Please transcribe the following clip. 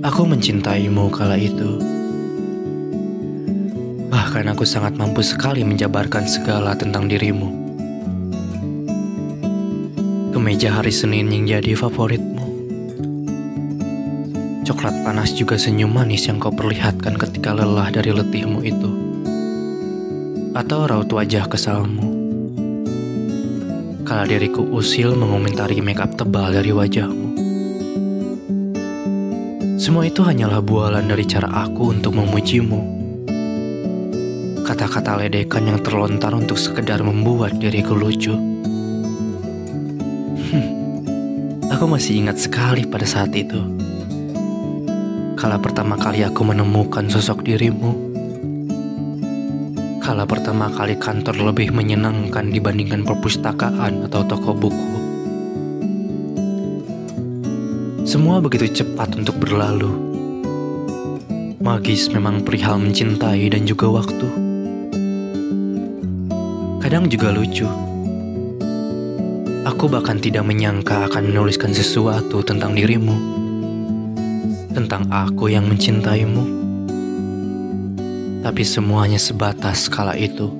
Aku mencintaimu kala itu. Bahkan aku sangat mampu sekali menjabarkan segala tentang dirimu. Kemeja hari Senin yang jadi favoritmu. Coklat panas juga senyum manis yang kau perlihatkan ketika lelah dari letihmu itu. Atau raut wajah kesalmu. Kala diriku usil mengomentari makeup tebal dari wajahmu. Semua itu hanyalah bualan dari cara aku untuk memujimu. Kata-kata ledekan yang terlontar untuk sekedar membuat diriku lucu. Hmm, aku masih ingat sekali pada saat itu. Kala pertama kali aku menemukan sosok dirimu. Kala pertama kali kantor lebih menyenangkan dibandingkan perpustakaan atau toko buku. Semua begitu cepat untuk berlalu. Magis memang perihal mencintai dan juga waktu. Kadang juga lucu. Aku bahkan tidak menyangka akan menuliskan sesuatu tentang dirimu. Tentang aku yang mencintaimu. Tapi semuanya sebatas kala itu.